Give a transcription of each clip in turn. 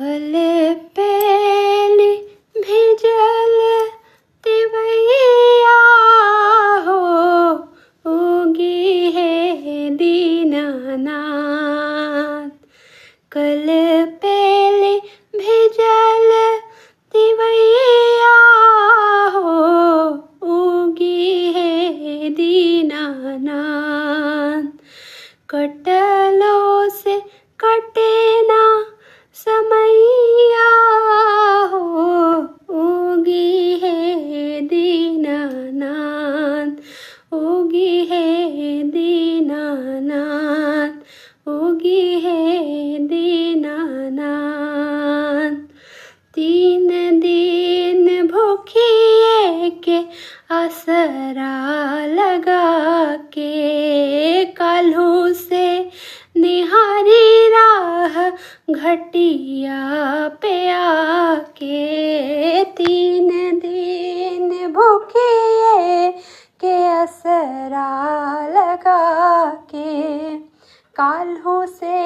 कल पेली भेजल तिवैया हो उगी है दीनानाथ। कल पेले भेजल तिवैया हो उगी है दीनानाथ। कटलो दीनानाथ उगी है दीनानाथ उगी है दीनानाथ। तीन दिन भूखिए के असरा लगा के काल्हू से निहारी राह घटिया पे आके तीन दिन भूखिए के असरा लगा के। काल्हों से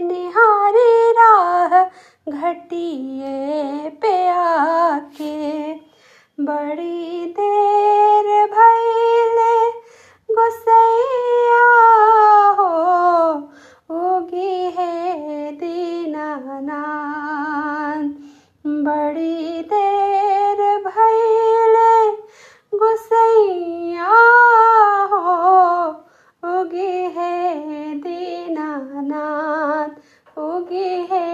निहारी राह घटिए गोसैया हो उगी है दीनानाथ उगी है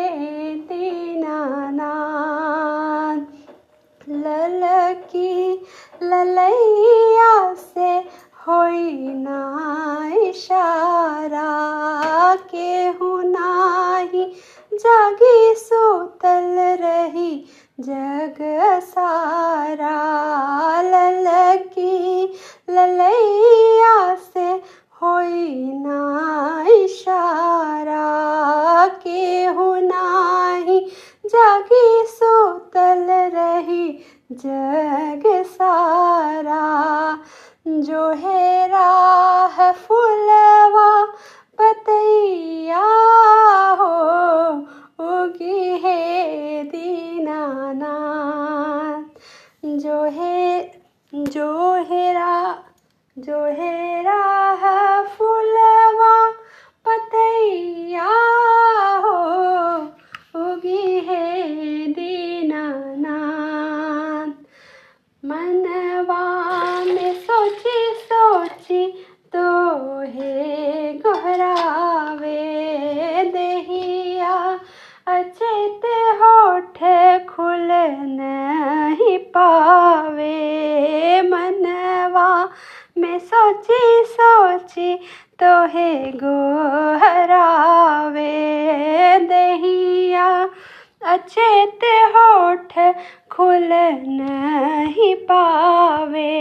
दीनानाथ। ललकी ललैया से होई ना इशारा, केहू नाही जागी ललकी ललैया से होई ना इशारा, केहू नाही जागी सोतल रही जग सारा। जो है फुलवा बतैया हो जो है रा जो है फुलवा पतैया हो, उगी है दीनानाथ। मनवा में सोची सोची तो है गोहरावे दहिया, अचेत होठ खुल नहीं पावे मनवा। मैं सोची सोची तो हे गोहरावे दहिया। अचेत होठ खुल नहीं पावे।